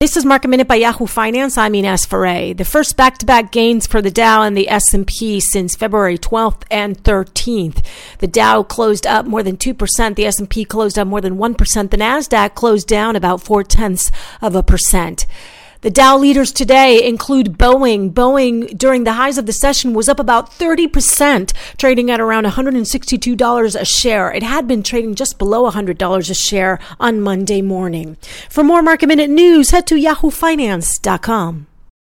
This is Market Minute by Yahoo Finance. I'm Ines Ferre. The first back-to-back gains for the Dow and the S&P since February 12th and 13th. The Dow closed up more than 2%. The S&P closed up more than 1%. The Nasdaq closed down about four tenths of a percent. The Dow leaders today include Boeing. Boeing, during the highs of the session, was up about 30%, trading at around $162 a share. It had been trading just below $100 a share on Monday morning. For more market minute news, head to yahoofinance.com.